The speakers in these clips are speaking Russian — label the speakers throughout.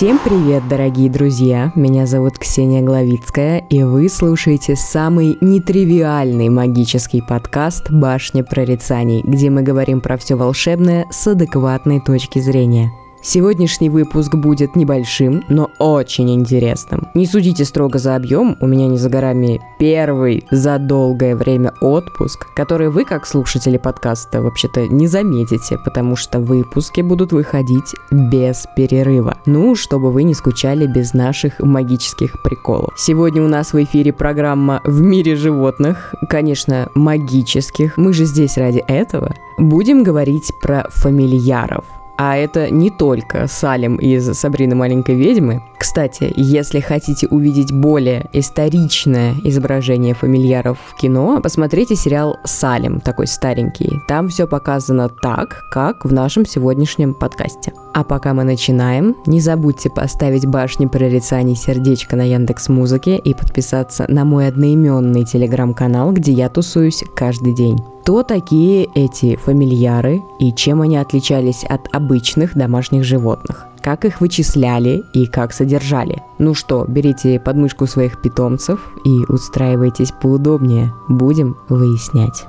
Speaker 1: Всем привет, дорогие друзья! Меня зовут Ксения Главицкая, и вы слушаете самый нетривиальный магический подкаст «Башня прорицаний», где мы говорим про все волшебное с адекватной точки зрения – Сегодняшний выпуск будет небольшим, но очень интересным. Не судите строго за объем, у меня не за горами первый за долгое время отпуск, который вы, как слушатели подкаста, вообще-то не заметите, потому что выпуски будут выходить без перерыва. Ну, чтобы вы не скучали без наших магических приколов. Сегодня у нас в эфире программа «В мире животных», конечно, магических. Мы же здесь ради этого. Будем говорить про фамильяров – а это не только Салем из «Сабрины маленькой ведьмы». Кстати, если хотите увидеть более историчное изображение фамильяров в кино, посмотрите сериал «Салем», такой старенький. Там все показано так, как в нашем сегодняшнем подкасте. А пока мы начинаем, не забудьте поставить башни прорицаний сердечко на Яндекс Музыке и подписаться на мой одноименный телеграм-канал, где я тусуюсь каждый день. Кто такие эти фамильяры и чем они отличались от обычных домашних животных? Как их вычисляли и как содержали? Ну что, берите подмышку своих питомцев и устраивайтесь поудобнее. Будем выяснять.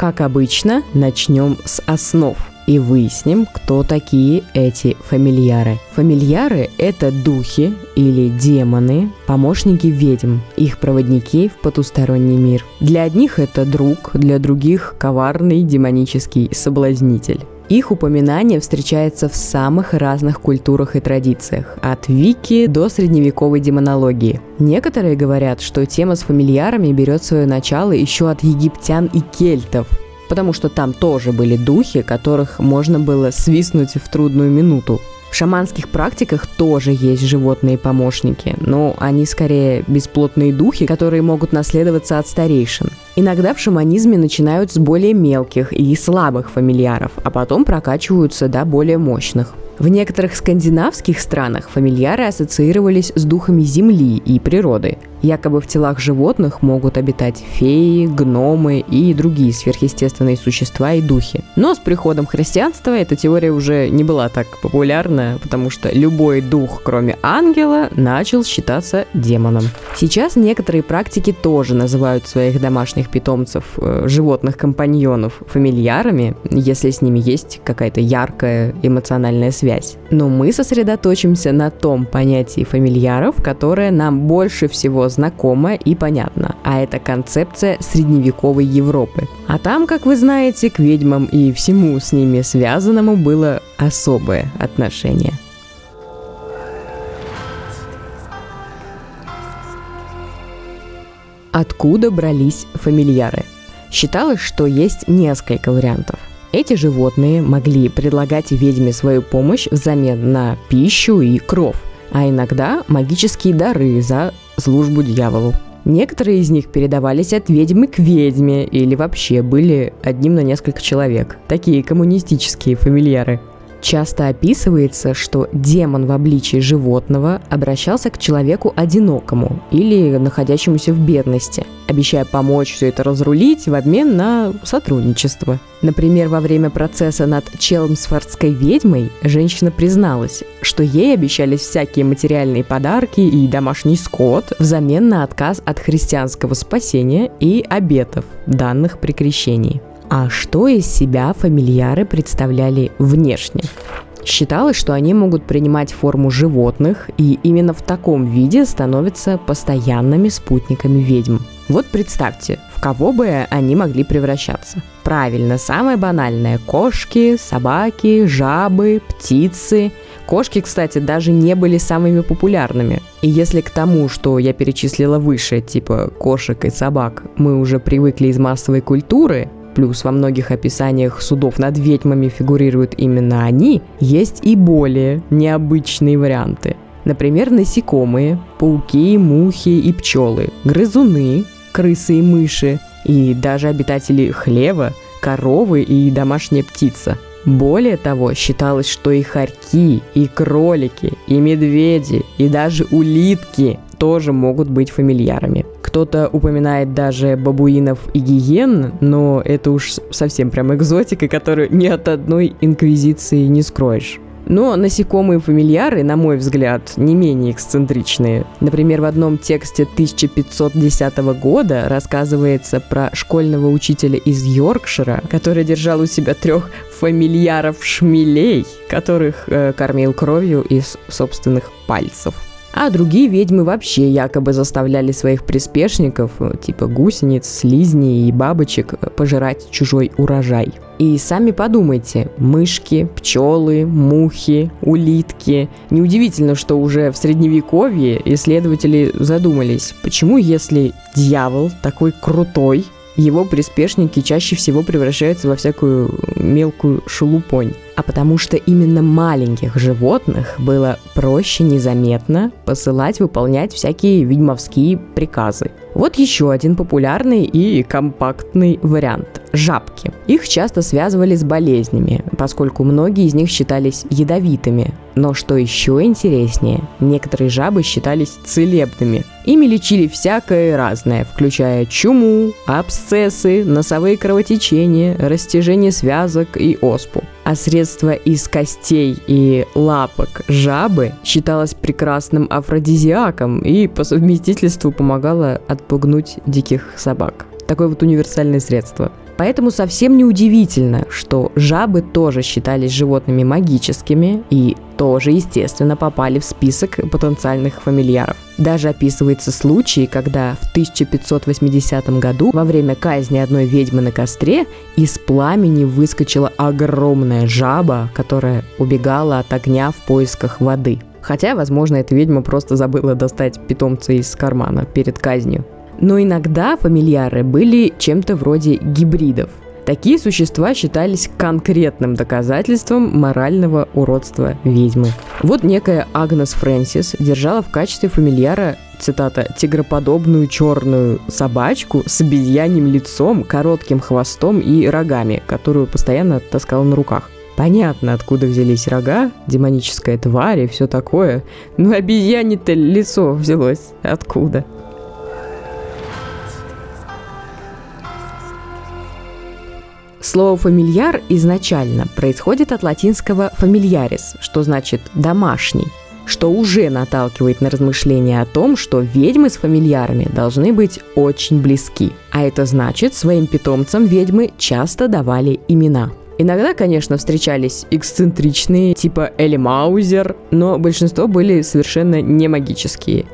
Speaker 1: Как обычно, начнем с основ – и выясним, кто такие эти фамильяры. Фамильяры – это духи или демоны, помощники ведьм, их проводники в потусторонний мир. Для одних это друг, для других – коварный демонический соблазнитель. Их упоминание встречается в самых разных культурах и традициях, от вики до средневековой демонологии. Некоторые говорят, что тема с фамильярами берет свое начало еще от египтян и кельтов, потому что там тоже были духи, которых можно было свистнуть в трудную минуту. В шаманских практиках тоже есть животные-помощники, но они скорее бесплотные духи, которые могут наследоваться от старейшин. Иногда в шаманизме начинают с более мелких и слабых фамильяров, а потом прокачиваются до более мощных. В некоторых скандинавских странах фамильяры ассоциировались с духами земли и природы. Якобы в телах животных могут обитать феи, гномы и другие сверхъестественные существа и духи. Но с приходом христианства эта теория уже не была так популярна, потому что любой дух, кроме ангела, начал считаться демоном. Сейчас некоторые практики тоже называют своих домашних питомцев, э, животных-компаньонов, фамильярами, если с ними есть какая-то яркая эмоциональная связь связь. Но мы сосредоточимся на том понятии фамильяров, которое нам больше всего знакомо и понятно, а это концепция средневековой Европы. А там, как вы знаете, к ведьмам и всему с ними связанному было особое отношение. Откуда брались фамильяры? Считалось, что есть несколько вариантов. Эти животные могли предлагать ведьме свою помощь взамен на пищу и кров, а иногда магические дары за службу дьяволу. Некоторые из них передавались от ведьмы к ведьме или вообще были одним на несколько человек. Такие коммунистические фамильяры – Часто описывается, что демон в обличии животного обращался к человеку одинокому или находящемуся в бедности, обещая помочь все это разрулить в обмен на сотрудничество. Например, во время процесса над Челмсфордской ведьмой женщина призналась, что ей обещались всякие материальные подарки и домашний скот взамен на отказ от христианского спасения и обетов, данных при крещении. А что из себя фамильяры представляли внешне? Считалось, что они могут принимать форму животных и именно в таком виде становятся постоянными спутниками ведьм. Вот представьте, в кого бы они могли превращаться. Правильно, самое банальное – кошки, собаки, жабы, птицы. Кошки, кстати, даже не были самыми популярными. И если к тому, что я перечислила выше, типа кошек и собак, мы уже привыкли из массовой культуры, плюс во многих описаниях судов над ведьмами фигурируют именно они, есть и более необычные варианты. Например, насекомые, пауки, мухи и пчелы, грызуны, крысы и мыши, и даже обитатели хлева, коровы и домашняя птица. Более того, считалось, что и хорьки, и кролики, и медведи, и даже улитки тоже могут быть фамильярами. Кто-то упоминает даже бабуинов и гиен, но это уж совсем прям экзотика, которую ни от одной инквизиции не скроешь. Но насекомые-фамильяры, на мой взгляд, не менее эксцентричные. Например, в одном тексте 1510 года рассказывается про школьного учителя из Йоркшира, который держал у себя трех фамильяров-шмелей, которых э, кормил кровью из собственных пальцев. А другие ведьмы вообще якобы заставляли своих приспешников, э, типа гусениц, слизней и бабочек, э, пожирать чужой урожай. И сами подумайте, мышки, пчелы, мухи, улитки. Неудивительно, что уже в средневековье исследователи задумались, почему если дьявол такой крутой, его приспешники чаще всего превращаются во всякую мелкую шелупонь. А потому что именно маленьких животных было проще незаметно посылать выполнять всякие ведьмовские приказы. Вот еще один популярный и компактный вариант – жабки. Их часто связывали с болезнями, поскольку многие из них считались ядовитыми. Но что еще интереснее, некоторые жабы считались целебными. Ими лечили всякое разное, включая чуму, абсцессы, носовые кровотечения, растяжение связок и оспу а средство из костей и лапок жабы считалось прекрасным афродизиаком и по совместительству помогало отпугнуть диких собак. Такое вот универсальное средство. Поэтому совсем не удивительно, что жабы тоже считались животными магическими и тоже, естественно, попали в список потенциальных фамильяров. Даже описывается случай, когда в 1580 году во время казни одной ведьмы на костре из пламени выскочила огромная жаба, которая убегала от огня в поисках воды. Хотя, возможно, эта ведьма просто забыла достать питомца из кармана перед казнью. Но иногда фамильяры были чем-то вроде гибридов. Такие существа считались конкретным доказательством морального уродства ведьмы. Вот некая Агнес Фрэнсис держала в качестве фамильяра цитата, «тигроподобную черную собачку с обезьяньим лицом, коротким хвостом и рогами, которую постоянно таскала на руках». Понятно, откуда взялись рога, демоническая тварь и все такое. Но обезьяне-то лицо взялось откуда? Слово «фамильяр» изначально происходит от латинского «familiaris», что значит «домашний», что уже наталкивает на размышления о том, что ведьмы с фамильярами должны быть очень близки. А это значит, своим питомцам ведьмы часто давали имена. Иногда, конечно, встречались эксцентричные, типа Элли Маузер, но большинство были совершенно не магические.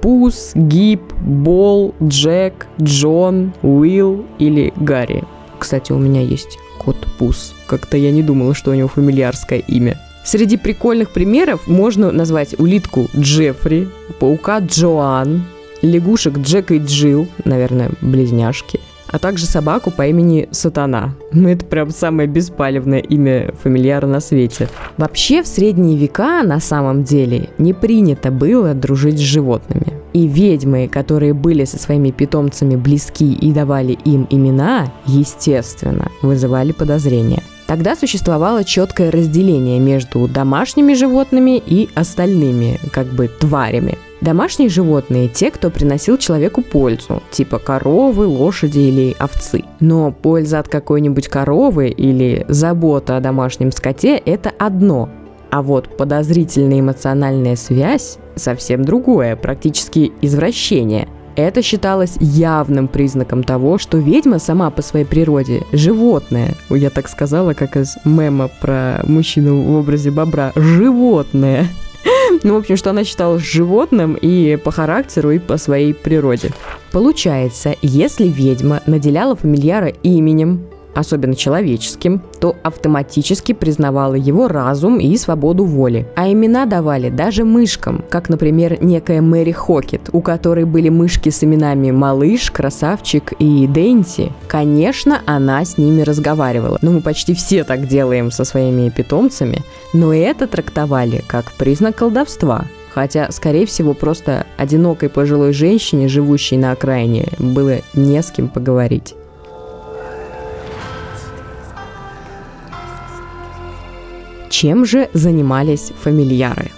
Speaker 1: Пус, Гип, Бол, Джек, Джон, Уилл или Гарри. Кстати, у меня есть кот Пус. Как-то я не думала, что у него фамильярское имя. Среди прикольных примеров можно назвать улитку Джеффри, паука Джоан, лягушек Джек и Джилл, наверное, близняшки, а также собаку по имени Сатана. Ну, это прям самое беспалевное имя фамильяра на свете. Вообще, в средние века на самом деле не принято было дружить с животными. И ведьмы, которые были со своими питомцами близки и давали им имена, естественно, вызывали подозрения. Тогда существовало четкое разделение между домашними животными и остальными, как бы, тварями. Домашние животные – те, кто приносил человеку пользу, типа коровы, лошади или овцы. Но польза от какой-нибудь коровы или забота о домашнем скоте – это одно, а вот подозрительная эмоциональная связь совсем другое, практически извращение. Это считалось явным признаком того, что ведьма сама по своей природе животное. Я так сказала, как из мема про мужчину в образе бобра. Животное. Ну, в общем, что она считалась животным и по характеру, и по своей природе. Получается, если ведьма наделяла фамильяра именем, особенно человеческим, то автоматически признавала его разум и свободу воли. А имена давали даже мышкам, как, например, некая Мэри Хокет, у которой были мышки с именами Малыш, Красавчик и Дэнси. Конечно, она с ними разговаривала. Но мы почти все так делаем со своими питомцами. Но это трактовали как признак колдовства. Хотя, скорее всего, просто одинокой пожилой женщине, живущей на окраине, было не с кем поговорить. Чем же занимались фамильяры?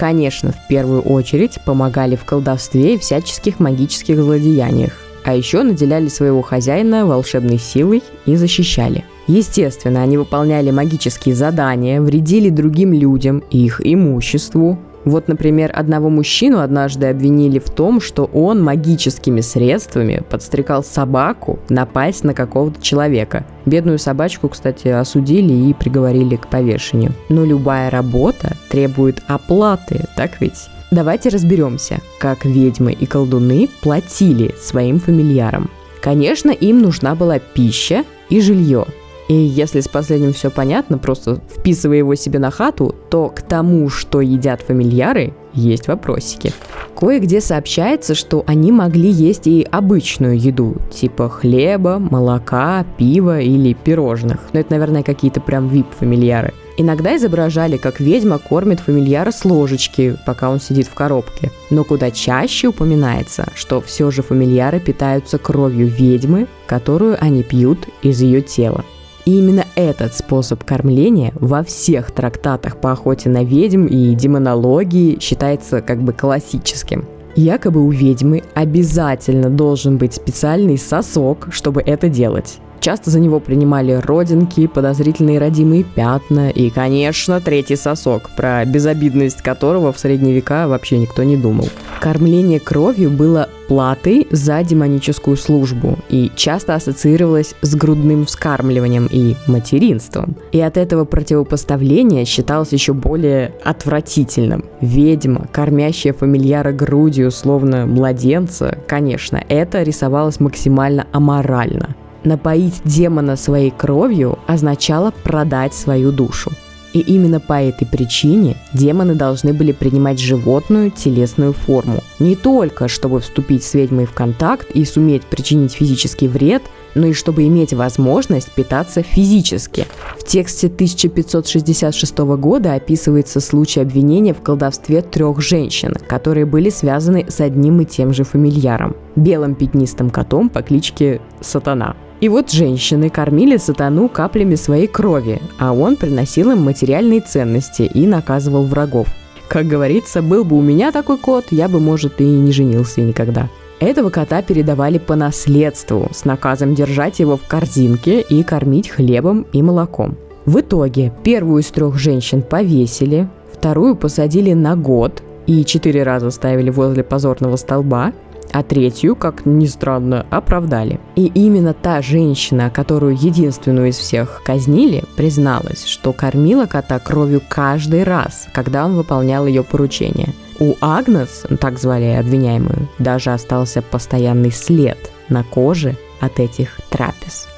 Speaker 1: конечно, в первую очередь помогали в колдовстве и всяческих магических злодеяниях, а еще наделяли своего хозяина волшебной силой и защищали. Естественно, они выполняли магические задания, вредили другим людям и их имуществу, вот, например, одного мужчину однажды обвинили в том, что он магическими средствами подстрекал собаку напасть на какого-то человека. Бедную собачку, кстати, осудили и приговорили к повешению. Но любая работа требует оплаты, так ведь? Давайте разберемся, как ведьмы и колдуны платили своим фамильярам. Конечно, им нужна была пища и жилье – и если с последним все понятно, просто вписывая его себе на хату, то к тому, что едят фамильяры, есть вопросики. Кое-где сообщается, что они могли есть и обычную еду, типа хлеба, молока, пива или пирожных. Но это, наверное, какие-то прям вип-фамильяры. Иногда изображали, как ведьма кормит фамильяра с ложечки, пока он сидит в коробке. Но куда чаще упоминается, что все же фамильяры питаются кровью ведьмы, которую они пьют из ее тела. И именно этот способ кормления во всех трактатах по охоте на ведьм и демонологии считается как бы классическим. Якобы у ведьмы обязательно должен быть специальный сосок, чтобы это делать. Часто за него принимали родинки, подозрительные родимые пятна и, конечно, третий сосок, про безобидность которого в средние века вообще никто не думал. Кормление кровью было платой за демоническую службу и часто ассоциировалось с грудным вскармливанием и материнством. И от этого противопоставления считалось еще более отвратительным. Ведьма, кормящая фамильяра грудью, словно младенца, конечно, это рисовалось максимально аморально. Напоить демона своей кровью означало продать свою душу. И именно по этой причине демоны должны были принимать животную телесную форму. Не только, чтобы вступить с ведьмой в контакт и суметь причинить физический вред, но и чтобы иметь возможность питаться физически. В тексте 1566 года описывается случай обвинения в колдовстве трех женщин, которые были связаны с одним и тем же фамильяром – белым пятнистым котом по кличке Сатана – и вот женщины кормили сатану каплями своей крови, а он приносил им материальные ценности и наказывал врагов. Как говорится, был бы у меня такой кот, я бы, может, и не женился никогда. Этого кота передавали по наследству с наказом держать его в корзинке и кормить хлебом и молоком. В итоге первую из трех женщин повесили, вторую посадили на год и четыре раза ставили возле позорного столба, а третью, как ни странно, оправдали. И именно та женщина, которую единственную из всех казнили, призналась, что кормила кота кровью каждый раз, когда он выполнял ее поручение. У Агнес, так звали обвиняемую, даже остался постоянный след на коже от этих трапез.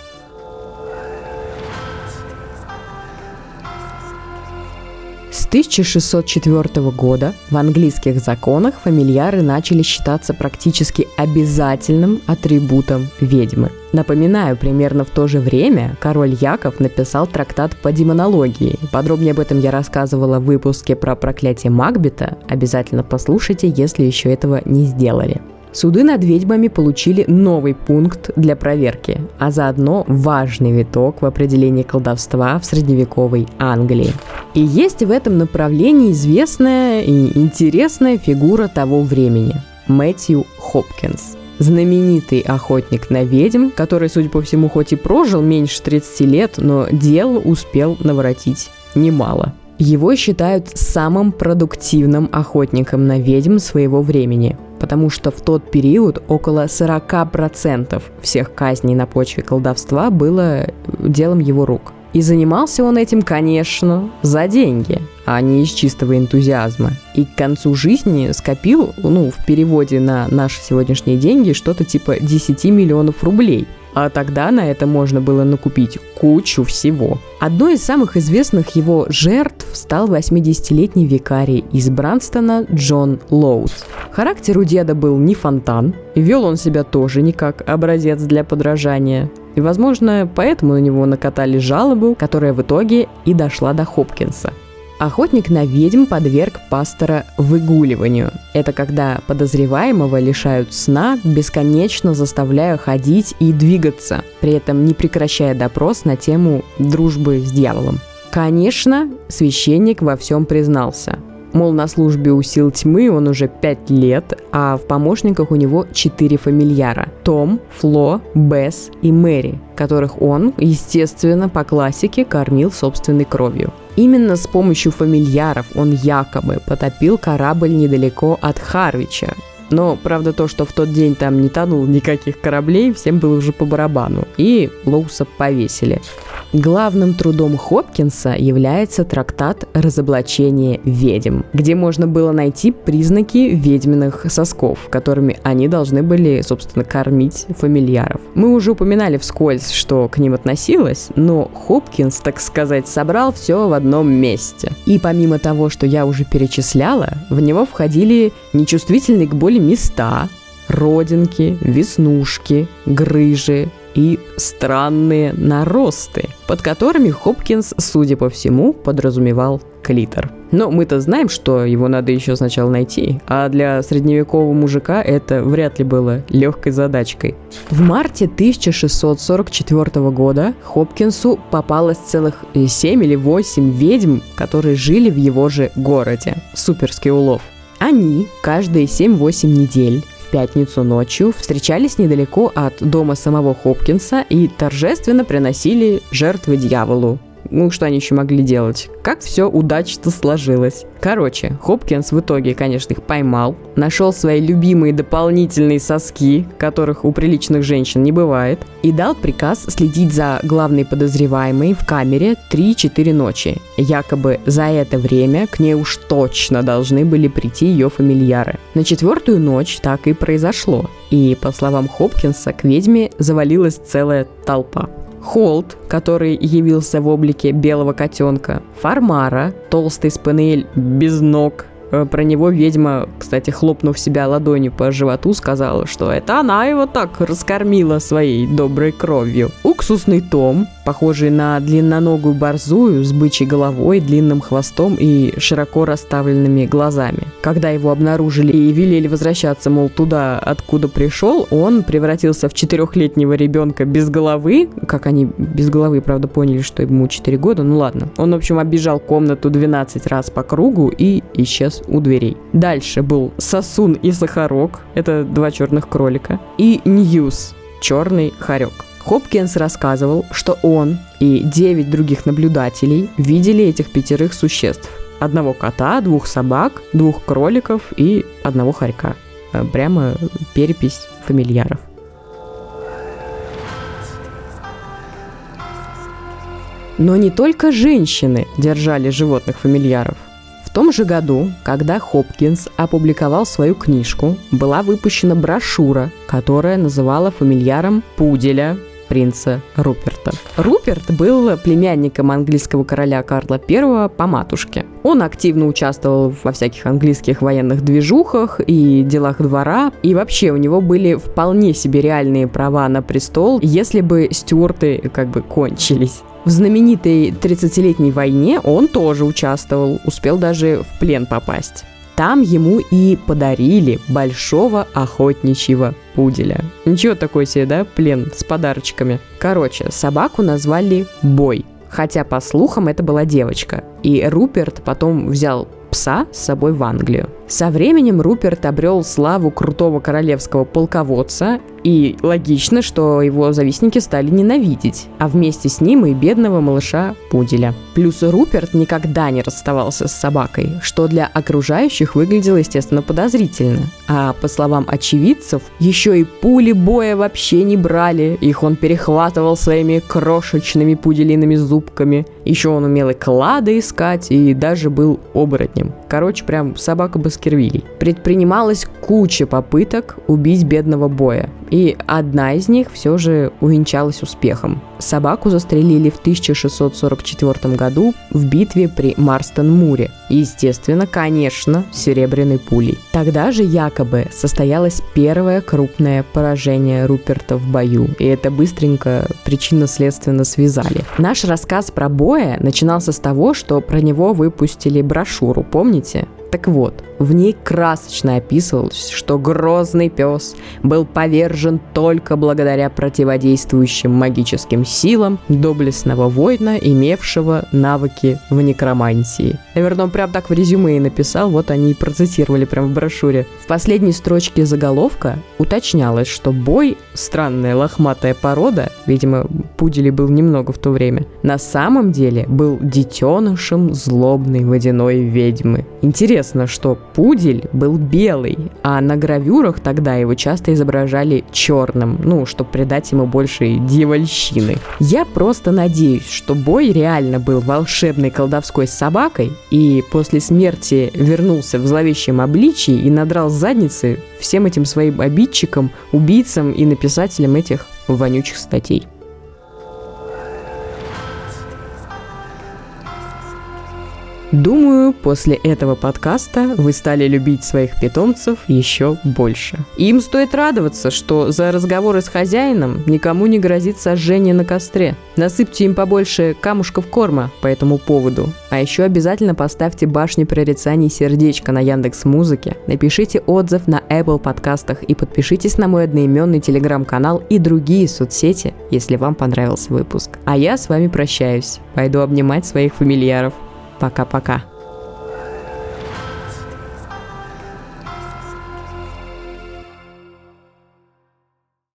Speaker 1: 1604 года в английских законах фамильяры начали считаться практически обязательным атрибутом ведьмы. Напоминаю, примерно в то же время король Яков написал трактат по демонологии. Подробнее об этом я рассказывала в выпуске про проклятие Макбета. Обязательно послушайте, если еще этого не сделали. Суды над ведьмами получили новый пункт для проверки, а заодно важный виток в определении колдовства в средневековой Англии. И есть в этом направлении известная и интересная фигура того времени – Мэтью Хопкинс – знаменитый охотник на ведьм, который, судя по всему, хоть и прожил меньше 30 лет, но дел успел наворотить немало. Его считают самым продуктивным охотником на ведьм своего времени – потому что в тот период около 40% всех казней на почве колдовства было делом его рук. И занимался он этим, конечно, за деньги, а не из чистого энтузиазма. И к концу жизни скопил, ну, в переводе на наши сегодняшние деньги, что-то типа 10 миллионов рублей – а тогда на это можно было накупить кучу всего. Одной из самых известных его жертв стал 80-летний викарий из Бранстона Джон Лоус. Характер у деда был не фонтан, вел он себя тоже не как образец для подражания. И, возможно, поэтому на него накатали жалобу, которая в итоге и дошла до Хопкинса – Охотник на ведьм подверг пастора выгуливанию. Это когда подозреваемого лишают сна, бесконечно заставляя ходить и двигаться, при этом не прекращая допрос на тему дружбы с дьяволом. Конечно, священник во всем признался. Мол, на службе у сил тьмы он уже пять лет, а в помощниках у него четыре фамильяра. Том, Фло, Бесс и Мэри, которых он, естественно, по классике кормил собственной кровью. Именно с помощью фамильяров он якобы потопил корабль недалеко от Харвича, но, правда, то, что в тот день там не тонул никаких кораблей, всем было уже по барабану. И Лоуса повесили. Главным трудом Хопкинса является трактат «Разоблачение ведьм», где можно было найти признаки ведьминых сосков, которыми они должны были, собственно, кормить фамильяров. Мы уже упоминали вскользь, что к ним относилось, но Хопкинс, так сказать, собрал все в одном месте. И помимо того, что я уже перечисляла, в него входили нечувствительные к боли места, родинки, веснушки, грыжи и странные наросты, под которыми Хопкинс, судя по всему, подразумевал клитор. Но мы-то знаем, что его надо еще сначала найти, а для средневекового мужика это вряд ли было легкой задачкой. В марте 1644 года Хопкинсу попалось целых 7 или 8 ведьм, которые жили в его же городе. Суперский улов. Они каждые 7-8 недель пятницу ночью встречались недалеко от дома самого Хопкинса и торжественно приносили жертвы дьяволу, ну, что они еще могли делать? Как все удачно сложилось. Короче, Хопкинс в итоге, конечно, их поймал, нашел свои любимые дополнительные соски, которых у приличных женщин не бывает, и дал приказ следить за главной подозреваемой в камере 3-4 ночи. Якобы за это время к ней уж точно должны были прийти ее фамильяры. На четвертую ночь так и произошло, и, по словам Хопкинса, к ведьме завалилась целая толпа. Холт, который явился в облике белого котенка, Фармара, толстый спанель без ног, про него ведьма, кстати, хлопнув себя ладонью по животу, сказала, что это она его так раскормила своей доброй кровью. Уксусный том, похожий на длинноногую борзую с бычьей головой, длинным хвостом и широко расставленными глазами. Когда его обнаружили и велели возвращаться, мол, туда, откуда пришел, он превратился в четырехлетнего ребенка без головы. Как они без головы, правда, поняли, что ему 4 года, ну ладно. Он, в общем, оббежал комнату 12 раз по кругу и исчез у дверей. Дальше был Сосун и Сахарок, это два черных кролика, и Ньюс, черный хорек. Хопкинс рассказывал, что он и девять других наблюдателей видели этих пятерых существ. Одного кота, двух собак, двух кроликов и одного хорька. Э, прямо перепись фамильяров. Но не только женщины держали животных фамильяров – в том же году, когда Хопкинс опубликовал свою книжку, была выпущена брошюра, которая называла фамильяром пуделя принца Руперта. Руперт был племянником английского короля Карла I по матушке. Он активно участвовал во всяких английских военных движухах и делах двора, и вообще у него были вполне себе реальные права на престол, если бы стюарты как бы кончились. В знаменитой 30-летней войне он тоже участвовал, успел даже в плен попасть. Там ему и подарили большого охотничьего пуделя. Ничего такой себе, да, плен с подарочками. Короче, собаку назвали Бой. Хотя, по слухам, это была девочка. И Руперт потом взял пса с собой в Англию. Со временем Руперт обрел славу крутого королевского полководца, и логично, что его завистники стали ненавидеть, а вместе с ним и бедного малыша Пуделя. Плюс Руперт никогда не расставался с собакой, что для окружающих выглядело, естественно, подозрительно. А по словам очевидцев, еще и пули боя вообще не брали, их он перехватывал своими крошечными пуделиными зубками. Еще он умел и клады искать, и даже был оборотнем. Короче, прям собака бы Баскервилей. Предпринималась куча попыток убить бедного боя, и одна из них все же увенчалась успехом. Собаку застрелили в 1644 году в битве при Марстон-Муре. Естественно, конечно, серебряной пулей. Тогда же якобы состоялось первое крупное поражение Руперта в бою, и это быстренько причинно-следственно связали. Наш рассказ про боя начинался с того, что про него выпустили брошюру, помните? Так вот, В ней красочно описывалось, что грозный пес был повержен только благодаря противодействующим магическим силам доблестного воина, имевшего навыки в некромантии. Наверное, он прям так в резюме и написал, вот они и процитировали прям в брошюре. В последней строчке заголовка уточнялось, что бой – странная лохматая порода, видимо, пуделей был немного в то время, на самом деле был детенышем злобной водяной ведьмы. Интересно, что пудель был белый, а на гравюрах тогда его часто изображали черным, ну, чтобы придать ему больше дьявольщины. Я просто надеюсь, что бой реально был волшебной колдовской собакой, и после смерти вернулся в зловещем обличии и надрал задницы всем этим своим обидчикам, убийцам и написателям этих вонючих статей. Думаю, после этого подкаста вы стали любить своих питомцев еще больше. Им стоит радоваться, что за разговоры с хозяином никому не грозит сожжение на костре. Насыпьте им побольше камушков корма по этому поводу. А еще обязательно поставьте башни прорицаний сердечко на Яндекс Музыке, напишите отзыв на Apple подкастах и подпишитесь на мой одноименный телеграм-канал и другие соцсети, если вам понравился выпуск. А я с вами прощаюсь. Пойду обнимать своих фамильяров. Пока-пока.